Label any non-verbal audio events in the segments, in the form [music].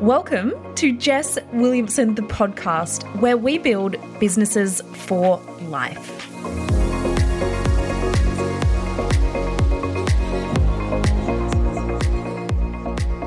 Welcome to Jess Williamson, the podcast, where we build businesses for life.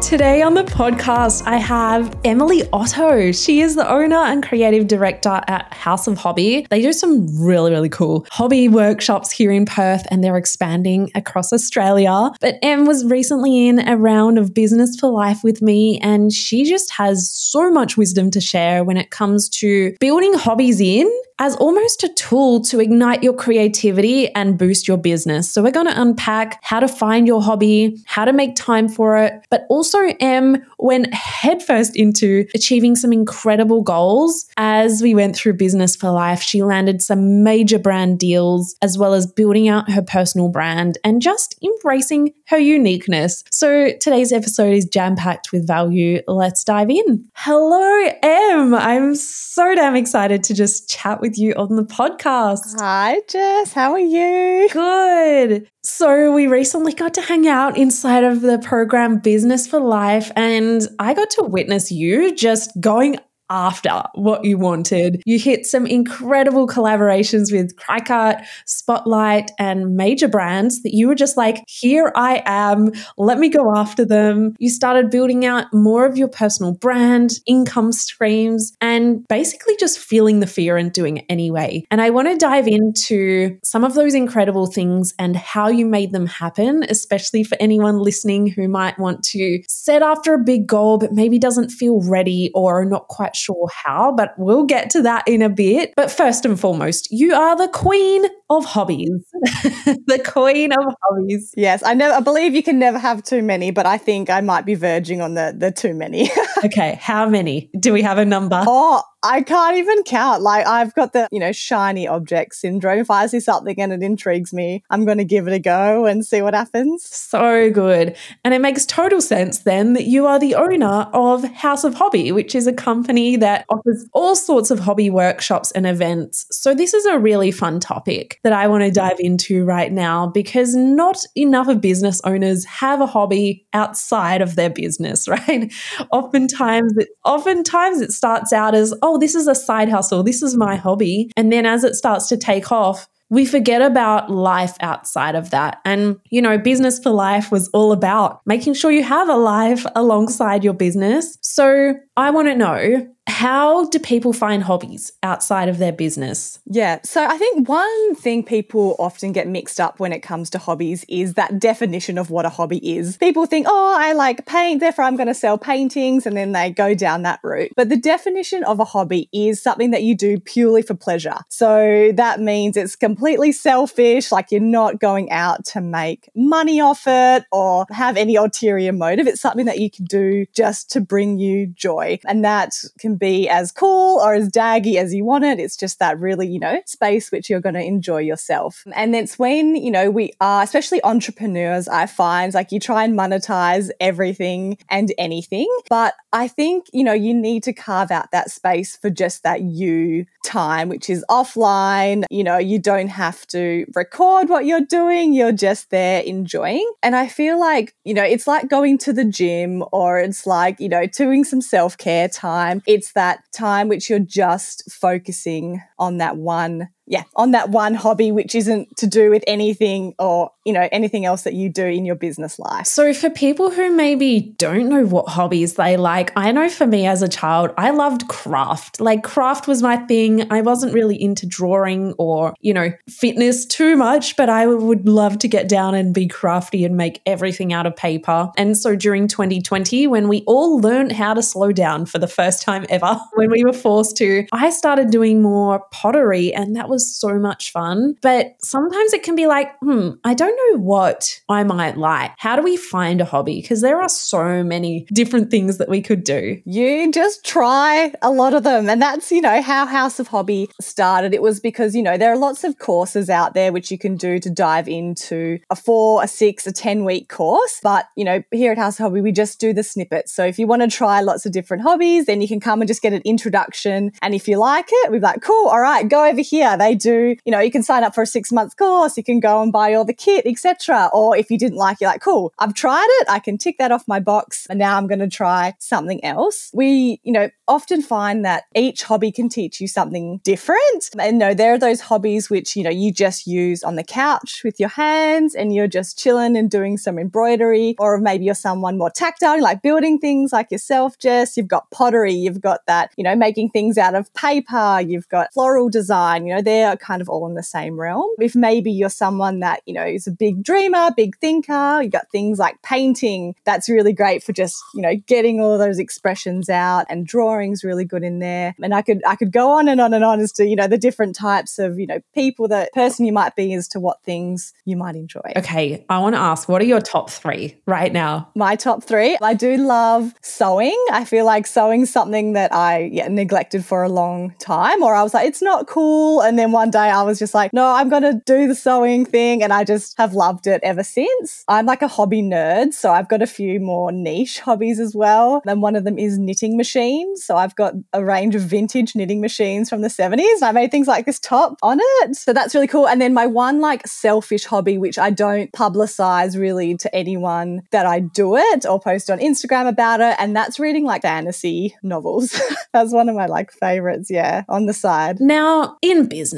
Today on the podcast, I have Emilie Otto. She is the owner and creative director at House of Hobby. They do some really, really cool hobby workshops here in Perth and they're expanding across Australia. But Em was recently in a round of Business for Life with me, and she just has so much wisdom to share when it comes to building hobbies in as almost a tool to ignite your creativity and boost your business. So, we're going to unpack how to find your hobby, how to make time for it, but also Em went headfirst into achieving some incredible goals as we went through Business for Life. She landed some major brand deals as well as building out her personal brand and just embracing her uniqueness. So, today's episode is jam packed with value. Let's dive in. Hello, Em. I'm so damn excited to just chat with with you on the podcast. Hi, Jess. How are you? Good. So, we recently got to hang out inside of the program Business for Life, and I got to witness you just going after what you wanted. You hit some incredible collaborations with Cricut, Spotlight, and major brands that you were just like, here I am, let me go after them. You started building out more of your personal brand, income streams, and basically just feeling the fear and doing it anyway. And I want to dive into some of those incredible things and how you made them happen, especially for anyone listening who might want to set after a big goal but maybe doesn't feel ready or not quite sure how, but we'll get to that in a bit. But first and foremost, you are the queen of hobbies. [laughs] the queen of hobbies. Yes, I know I believe you can never have too many, but I think I might be verging on the the too many. [laughs] okay, how many? Do we have a number? Oh, I can't even count. Like I've got the, you know, shiny object syndrome. If I see something and it intrigues me, I'm going to give it a go and see what happens. So good. And it makes total sense then that you are the owner of House of Hobby, which is a company that offers all sorts of hobby workshops and events. So this is a really fun topic that I want to dive into right now because not enough of business owners have a hobby outside of their business, [laughs] right? Oftentimes it, oftentimes it starts out as, oh, Oh, this is a side hustle, this is my hobby. And then as it starts to take off, we forget about life outside of that. And, you know, Business for Life was all about making sure you have a life alongside your business. So I want to know how do people find hobbies outside of their business? Yeah. So I think one thing people often get mixed up when it comes to hobbies is that definition of what a hobby is. People think, oh, I like paint, therefore I'm going to sell paintings, and then they go down that route. But the definition of a hobby is something that you do purely for pleasure. So that means it's completely selfish, like you're not going out to make money off it or have any ulterior motive. It's something that you can do just to bring you joy. And that can be as cool or as daggy as you want it. It's just that really, you know, space which you're going to enjoy yourself. And it's when, you know, we are, especially entrepreneurs, I find like you try and monetize everything and anything. But I think, you know, you need to carve out that space for just that you time, which is offline. You know, you don't have to record what you're doing, you're just there enjoying. And I feel like, you know, it's like going to the gym or it's like, you know, doing some self care time. It's that time which you're just focusing on that one yeah, on that one hobby, which isn't to do with anything or, you know, anything else that you do in your business life. So, for people who maybe don't know what hobbies they like, I know for me as a child, I loved craft. Like, craft was my thing. I wasn't really into drawing or, you know, fitness too much, but I would love to get down and be crafty and make everything out of paper. And so, during 2020, when we all learned how to slow down for the first time ever, [laughs] when we were forced to, I started doing more pottery, and that was was so much fun. But sometimes it can be like, hmm, I don't know what I might like. How do we find a hobby? Because there are so many different things that we could do. You just try a lot of them. And that's, you know, how House of Hobby started. It was because, you know, there are lots of courses out there which you can do to dive into a four, a six, a 10 week course. But, you know, here at House of Hobby, we just do the snippets. So if you want to try lots of different hobbies, then you can come and just get an introduction. And if you like it, we're like, cool, all right, go over here. They they do, you know, you can sign up for a six month course, you can go and buy all the kit, etc. Or if you didn't like, you're like, cool, I've tried it, I can tick that off my box, and now I'm going to try something else. We, you know, often find that each hobby can teach you something different. And no, there are those hobbies which, you know, you just use on the couch with your hands and you're just chilling and doing some embroidery, or maybe you're someone more tactile, like building things like yourself, Jess. You've got pottery, you've got that, you know, making things out of paper, you've got floral design, you know, they're kind of all in the same realm. If maybe you're someone that, you know, is a big dreamer, big thinker, you got things like painting, that's really great for just, you know, getting all those expressions out and drawing's really good in there. And I could I could go on and on and on as to, you know, the different types of, you know, people that person you might be as to what things you might enjoy. Okay, I want to ask, what are your top three right now? My top three. I do love sewing. I feel like sewing's something that I yeah, neglected for a long time, or I was like, it's not cool. And then one day I was just like, no, I'm going to do the sewing thing. And I just have loved it ever since. I'm like a hobby nerd. So I've got a few more niche hobbies as well. And one of them is knitting machines. So I've got a range of vintage knitting machines from the 70s. I made things like this top on it. So that's really cool. And then my one like selfish hobby, which I don't publicize really to anyone that I do it or post on Instagram about it. And that's reading like fantasy novels. [laughs] that's one of my like favorites. Yeah. On the side. Now, in business,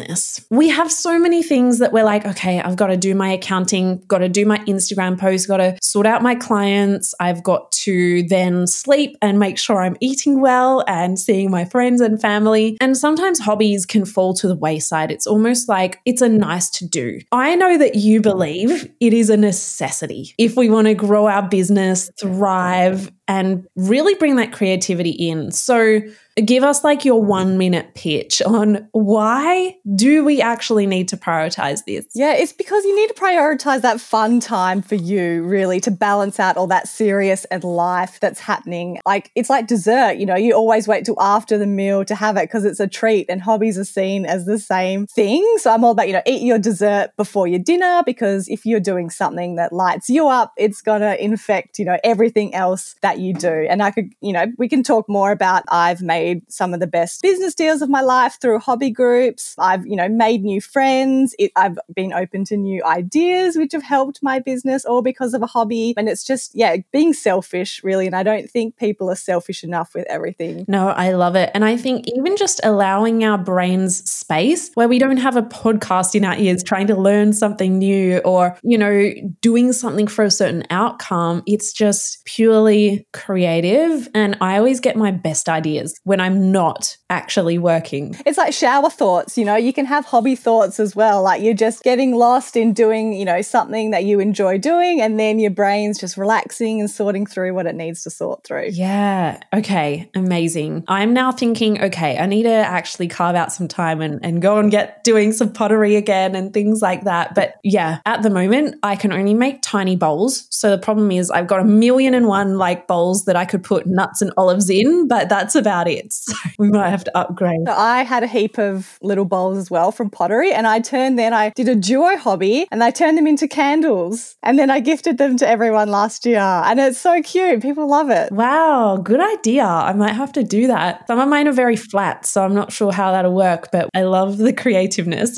we have so many things that we're like, okay, I've got to do my accounting, got to do my Instagram post, got to sort out my clients. I've got to then sleep and make sure I'm eating well and seeing my friends and family. And sometimes hobbies can fall to the wayside. It's almost like it's a nice to do. I know that you believe it is a necessity if we want to grow our business, thrive, and really bring that creativity in. So, give us like your one minute pitch on why do we actually need to prioritize this? Yeah, it's because you need to prioritize that fun time for you, really, to balance out all that serious and life that's happening. Like, it's like dessert, you know, you always wait till after the meal to have it because it's a treat, and hobbies are seen as the same thing. So, I'm all about, you know, eat your dessert before your dinner because if you're doing something that lights you up, it's to infect, you know, everything else that you do. And I could, you know, we can talk more about I've made some of the best business deals of my life through hobby groups. I've, you know, made new friends. It, I've been open to new ideas, which have helped my business all because of a hobby. And it's just, yeah, being selfish really. And I don't think people are selfish enough with everything. No, I love it. And I think even just allowing our brains space where we don't have a podcast in our ears trying to learn something new or, you know, doing something for a certain outcome, it's just purely creative. And I always get my best ideas when I'm not actually working. It's like shower thoughts, you know, you can have hobby thoughts as well. Like you're just getting lost in doing, you know, something that you enjoy doing, and then your brain's just relaxing and sorting through what it needs to sort through. Yeah. Okay. Amazing. I'm now thinking, okay, I need to actually carve out some time and, and go and get doing some pottery again and things like that. But yeah, at the moment, I can only make tiny bowls. So the problem is I've got a million and one like bowls that I could put nuts and olives in, but that's about it. So [laughs] we might have to upgrade. So I had a heap of little bowls as well from pottery, and I turned then I did a duo hobby and I turned them into candles, and then I gifted them to everyone last year, and it's so cute. People love it. Wow, good idea. I might have to do that. Some of mine are very flat, so I'm not sure how that'll work, but I love the [laughs] creativeness.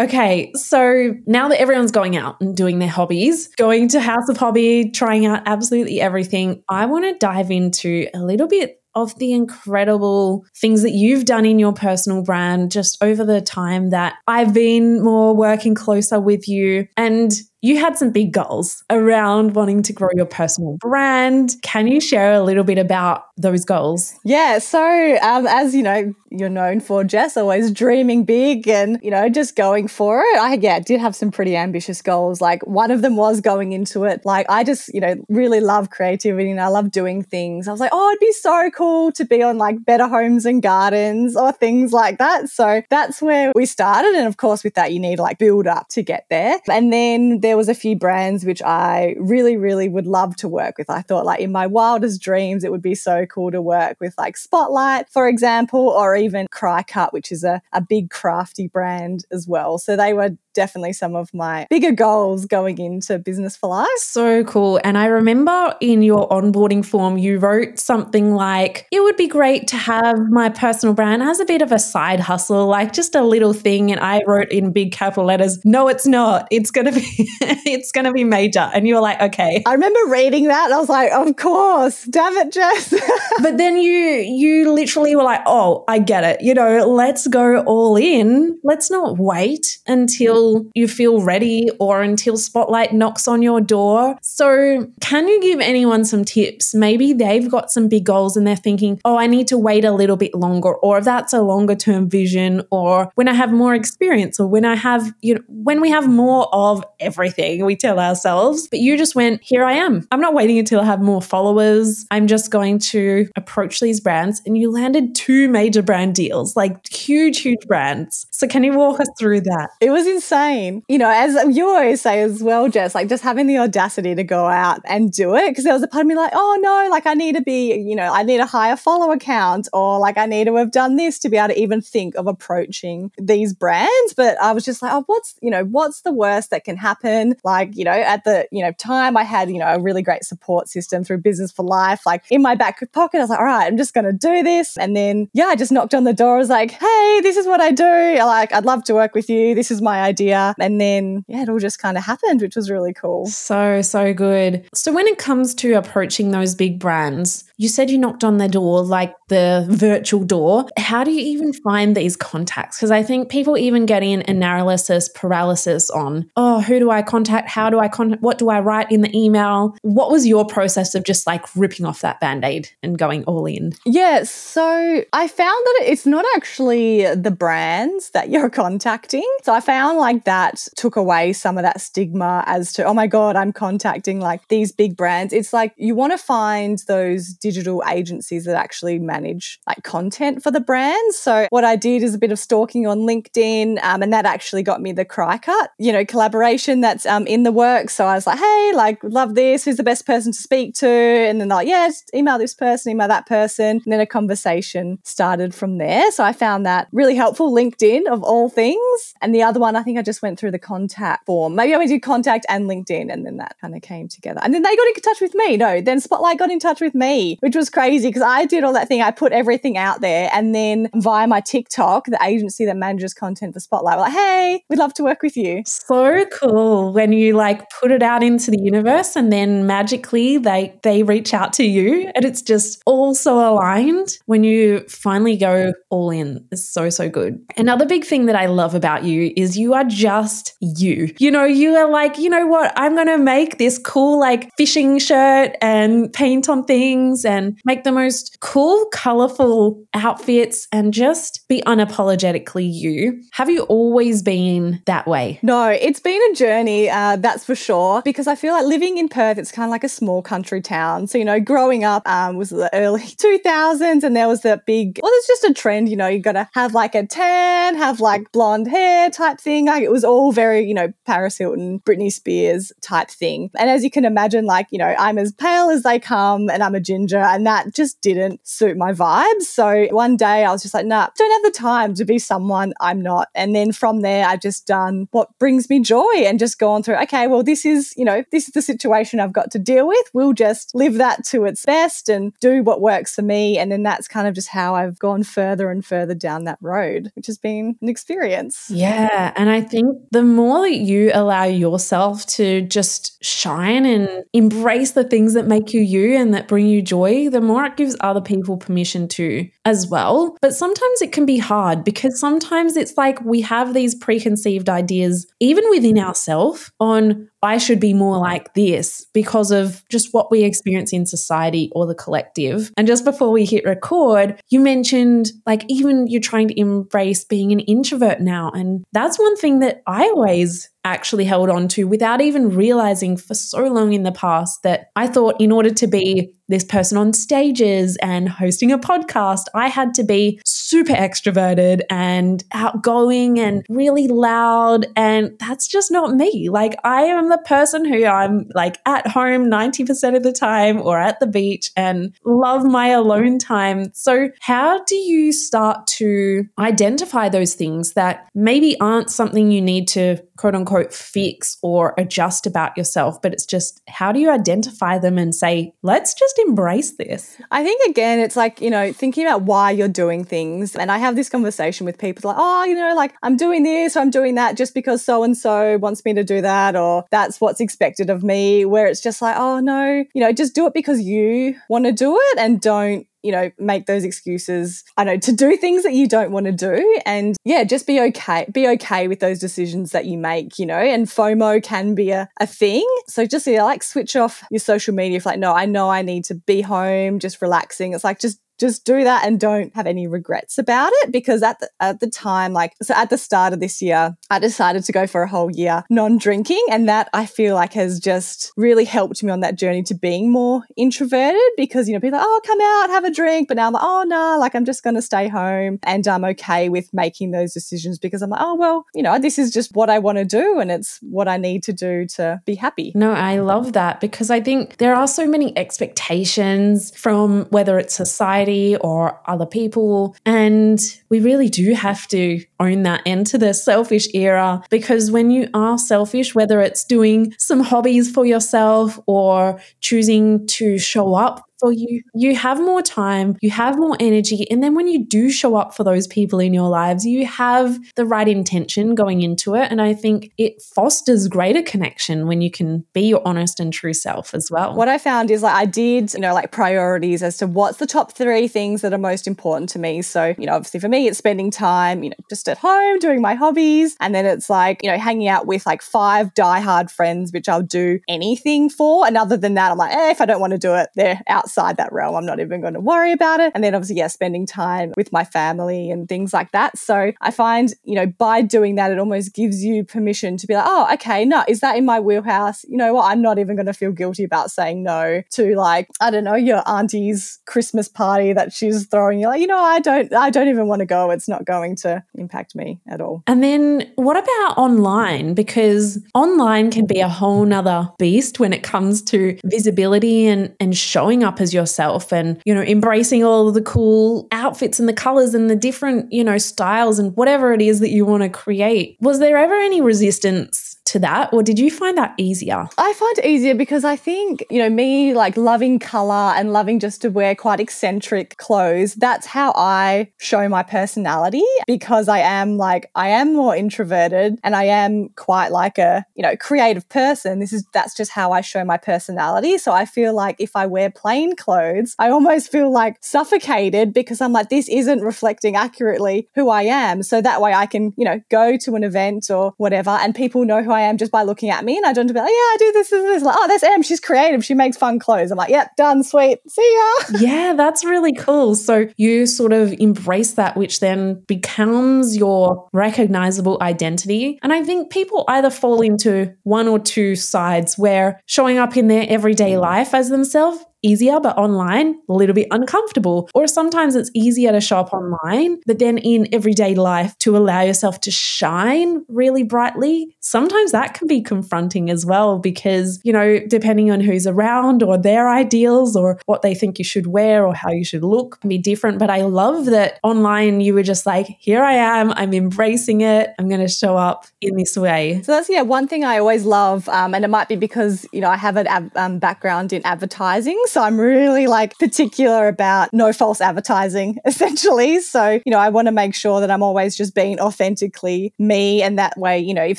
okay, so now that everyone's going out and doing their hobbies, going to House of Hobby, trying out absolutely everything, I want to dive into a little bit of the incredible things that you've done in your personal brand just over the time that I've been more working closer with you. And you had some big goals around wanting to grow your personal brand. Can you share a little bit about those goals? Yeah. So, um, as you know, you're known for Jess, always dreaming big and, you know, just going for it. I, yeah, did have some pretty ambitious goals. Like, one of them was going into it. Like, I just, you know, really love creativity and I love doing things. I was like, oh, it'd be so cool to be on like Better Homes and Gardens or things like that. So, that's where we started. And of course, with that, you need like build up to get there. And then there there was a few brands which I really, really would love to work with. I thought like in my wildest dreams, it would be so cool to work with like Spotlight, for example, or even Cricut, which is a, a big crafty brand as well. So they were definitely some of my bigger goals going into Business for Life. So cool. And I remember in your onboarding form, you wrote something like, it would be great to have my personal brand as a bit of a side hustle, like just a little thing. And I wrote in big capital letters, no, it's not. It's going to be, [laughs] it's going to be major. And you were like, okay. I remember reading that and I was like, of course, damn it, Jess. [laughs] but then you, you literally were like, oh, I get it. You know, let's go all in. Let's not wait until until you feel ready or until Spotlight knocks on your door. So, can you give anyone some tips? Maybe they've got some big goals and they're thinking, oh, I need to wait a little bit longer, or if that's a longer term vision, or when I have more experience, or when I have, you know, when we have more of everything, we tell ourselves. But you just went, here I am. I'm not waiting until I have more followers. I'm just going to approach these brands. And you landed two major brand deals, like huge, huge brands. So, can you walk us through that? It was insane. You know, as you always say as well, Jess, like just having the audacity to go out and do it. Because there was a part of me like, oh no, like I need to be, you know, I need a higher follower count or like I need to have done this to be able to even think of approaching these brands. But I was just like, oh, what's, you know, what's the worst that can happen? Like, you know, at the, you know, time I had, you know, a really great support system through Business for Life. Like in my back pocket, I was like, all right, I'm just going to do this. And then, yeah, I just knocked on the door. I was like, hey, this is what I do. Like, I'd love to work with you. This is my idea. And then, yeah, it all just kind of happened, which was really cool. So, so good. So, when it comes to approaching those big brands, you said you knocked on their door, like the virtual door. How do you even find these contacts? Because I think people even get in analysis paralysis on, oh, who do I contact? How do I contact? What do I write in the email? What was your process of just like ripping off that band aid and going all in? Yeah. So, I found that it's not actually the brands that you're [laughs] contacting. So, I found like that took away some of that stigma as to, oh my God, I'm contacting like these big brands. It's like you want to find those digital agencies that actually manage like content for the brands. So what I did is a bit of stalking on LinkedIn, um, and that actually got me the Cricut, you know, collaboration that's um, in the works. So I was like, hey, like, love this. Who's the best person to speak to? And then like, yeah, email this person, email that person. And then a conversation started from there. So I found that really helpful. LinkedIn of all things. And the other one, I think I just went through the contact form. Maybe I went to contact and LinkedIn, and then that kind of came together. And then they got in touch with me. No, then Spotlight got in touch with me, which was crazy because I did all that thing. I put everything out there, and then via my TikTok, the agency that manages content for Spotlight, were like, "Hey, we'd love to work with you." So cool when you like put it out into the universe, and then magically they they reach out to you, and it's just all so aligned when you finally go all in. It's so so good. Another big thing that I love about you is you are just you. You know, you are like, you know what? I'm going to make this cool, like, fishing shirt and paint on things and make the most cool, colorful outfits and just be unapologetically you. Have you always been that way? No, it's been a journey, uh, that's for sure, because I feel like living in Perth, it's kind of like a small country town. So, you know, growing up um, was the early [laughs] 2000s and there was that big, well, it's just a trend, you know, you got to have like a tan, have like blonde hair type thing. Like it was all very, you know, Paris Hilton, Britney Spears type thing. And as you can imagine, like, you know, I'm as pale as they come and I'm a ginger, and that just didn't suit my vibes. So one day I was just like, nah, don't have the time to be someone I'm not. And then from there, I've just done what brings me joy and just gone through, okay, well, this is, you know, this is the situation I've got to deal with. We'll just live that to its best and do what works for me. And then that's kind of just how I've gone further and further down that road, which has been an experience. Yeah. And I think the more that you allow yourself to just shine and embrace the things that make you you and that bring you joy, the more it gives other people permission to as well. But sometimes it can be hard because sometimes it's like we have these preconceived ideas, even within ourselves, on I should be more mm-hmm. like this because of just what we experience in society or the collective. And just before we hit record, you mentioned like even you're trying to embrace being an introvert now. And that's one thing that I always actually held on to without even realizing for so long in the past that I thought in order to be this person on stages and hosting a podcast, I had to be super extroverted and outgoing and really loud. And that's just not me. Like, I am the person who I'm like at home 90% of the time or at the beach and love my alone time. So, how do you start to identify those things that maybe aren't something you need to quote unquote fix or adjust about yourself, but it's just how do you identify them and say, let's just embrace this? I think again, it's like, you know, thinking about why you're doing things. And I have this conversation with people like, oh, you know, like I'm doing this or I'm doing that just because so and so wants me to do that or that's what's expected of me. Where it's just like, oh, no, you know, just do it because you want to do it and don't you know, make those excuses, I know, to do things that you don't want to do. And yeah, just be okay. Be okay with those decisions that you make, you know, and FOMO can be a, a thing. So just yeah, like switch off your social media. If like, no, I know I need to be home, just relaxing. It's like, just just do that and don't have any regrets about it because at the, at the time like so at the start of this year I decided to go for a whole year non-drinking and that I feel like has just really helped me on that journey to being more introverted because you know people are like oh come out have a drink but now I'm like oh no like I'm just going to stay home and I'm okay with making those decisions because I'm like oh well you know this is just what I want to do and it's what I need to do to be happy. No, I love that because I think there are so many expectations from whether it's society or other people. And we really do have to own that into the selfish era because when you are selfish, whether it's doing some hobbies for yourself or choosing to show up for you. You have more time, you have more energy. And then when you do show up for those people in your lives, you have the right intention going into it. And I think it fosters greater connection when you can be your honest and true self as well. What I found is like I did, you know, like priorities as to what's the top three things that are most important to me. So, you know, obviously for me, it's spending time, you know, just at home doing my hobbies. And then it's like, you know, hanging out with like five diehard friends, which I'll do anything for. And other than that, I'm like, eh, if I don't want to do it, they're outside outside that realm. I'm not even going to worry about it. And then obviously, yeah, spending time with my family and things like that. So I find, you know, by doing that, it almost gives you permission to be like, oh, okay, no, is that in my wheelhouse? You know what? I'm not even going to feel guilty about saying no to like, I don't know, your auntie's Christmas party that she's throwing. You're like, you know, I don't, I don't even want to go. It's not going to impact me at all. And then what about online? Because online can be a whole nother beast when it comes to visibility and, and showing up as yourself and, you know, embracing all of the cool outfits and the colors and the different, you know, styles and whatever it is that you want to create. Was there ever any resistance to that or did you find that easier? I find it easier because I think, you know, me like loving color and loving just to wear quite eccentric clothes, that's how I show my personality because I am like I am more introverted and I am quite like a, you know, creative person. This is that's just how I show my personality. So I feel like if I wear plain clothes, I almost feel like suffocated because I'm like this isn't reflecting accurately who I am. So that way I can, you know, go to an event or whatever and people know who I am just by looking at me. And I don't be like, yeah, I do this, this, this. Like, oh, that's Em. She's creative. She makes fun clothes. I'm like, yep, done, sweet. See ya. [laughs] Yeah, that's really cool. So you sort of embrace that, which then becomes your recognizable identity. And I think people either fall into one or two sides where showing up in their everyday life as themselves easier, but online, a little bit uncomfortable. Or sometimes it's easier to shop online, but then in everyday life to allow yourself to shine really brightly, sometimes that can be confronting as well because, you know, depending on who's around or their ideals or what they think you should wear or how you should look can be different. But I love that online you were just like, here I am, I'm embracing it, I'm going to show up in this way. So that's, yeah, one thing I always love. Um, and it might be because, you know, I have an um, background in advertising. So I'm really like particular about no false advertising, [laughs] essentially. So, you know, I want to make sure that I'm always just being authentically me. And that way, you know, if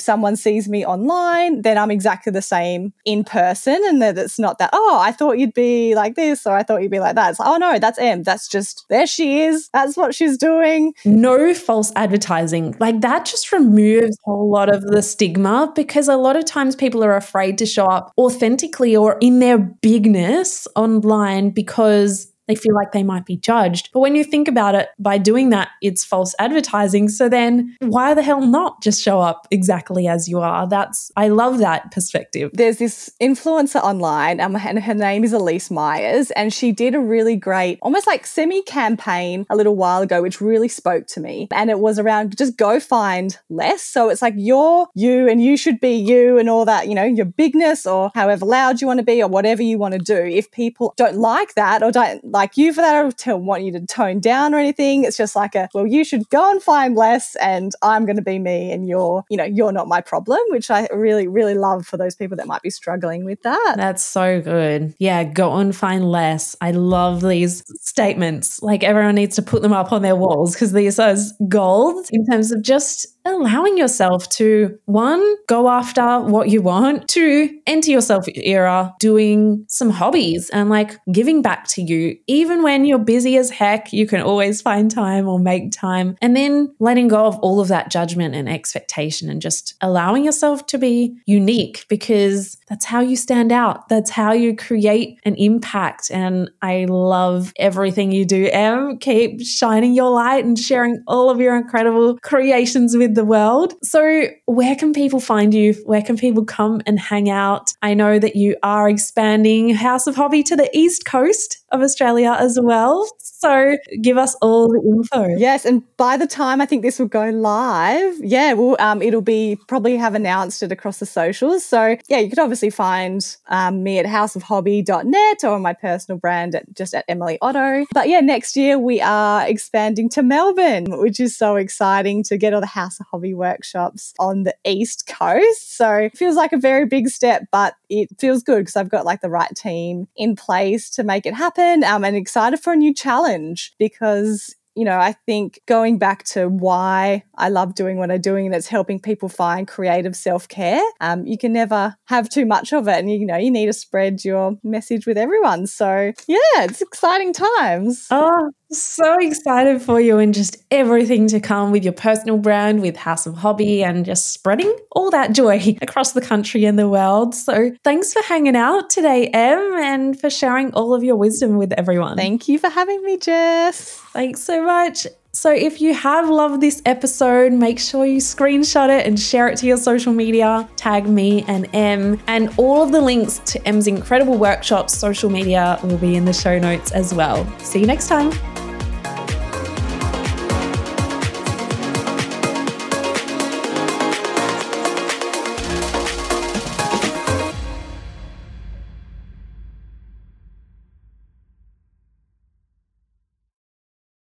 someone sees me online, then I'm exactly the same in person. And that it's not that, oh, I thought you'd be like this or I thought you'd be like that. It's like, oh, no, that's Em. That's just, there she is. That's what she's doing. No false advertising. Like that just removes a lot of the stigma because a lot of times people are afraid to show up authentically or in their bigness online because they feel like they might be judged. But when you think about it, by doing that, it's false advertising. So then why the hell not just show up exactly as you are? That's, I love that perspective. There's this influencer online, um, and her name is Elyse Myers, and she did a really great, almost like semi campaign a little while ago, which really spoke to me. And it was around just go find less. So it's like you're you and you should be you and all that, you know, your bigness or however loud you want to be or whatever you want to do. If people don't like that or don't like you for that or want you to tone down or anything, it's just like a, well, you should go and find less and I'm going to be me and you're, you know, you're not my problem, which I really, really love for those people that might be struggling with that. That's so good. Yeah, go and find less. I love these statements. Like everyone needs to put them up on their walls because these are gold in terms of just allowing yourself to one, go after what you want, two, enter yourself era doing some hobbies and like giving back to you. Even when you're busy as heck, you can always find time or make time. And then letting go of all of that judgment and expectation and just allowing yourself to be unique because that's how you stand out. That's how you create an impact. And I love everything you do, Em. Keep shining your light and sharing all of your incredible creations with the world. So, where can people find you? Where can people come and hang out? I know that you are expanding House of Hobby to the East Coast of Australia as well. So, give us all the info. Yes, and by the time I think this will go live, yeah, well, um, it'll be probably have announced it across the socials. So, yeah, you could obviously find um, me at houseofhobby.net or my personal brand at just at Emilie Otto. But yeah, next year we are expanding to Melbourne, which is so exciting to get all the House of hobby workshops on the East Coast. So it feels like a very big step, but it feels good because I've got like the right team in place to make it happen. Um, and excited for a new challenge because you know, I think going back to why I love doing what I'm doing and it's helping people find creative self care, um, you can never have too much of it. And, you know, you need to spread your message with everyone. So, yeah, it's exciting times. Oh, so excited for you and just everything to come with your personal brand, with House of Hobby, and just spreading all that joy [laughs] across the country and the world. So, thanks for hanging out today, Em, and for sharing all of your wisdom with everyone. Thank you for having me, Jess. Thanks so much. So, if you have loved this episode, make sure you screenshot it and share it to your social media. Tag me and Em. And all of the links to Em's incredible workshops, social media will be in the show notes as well. See you next time.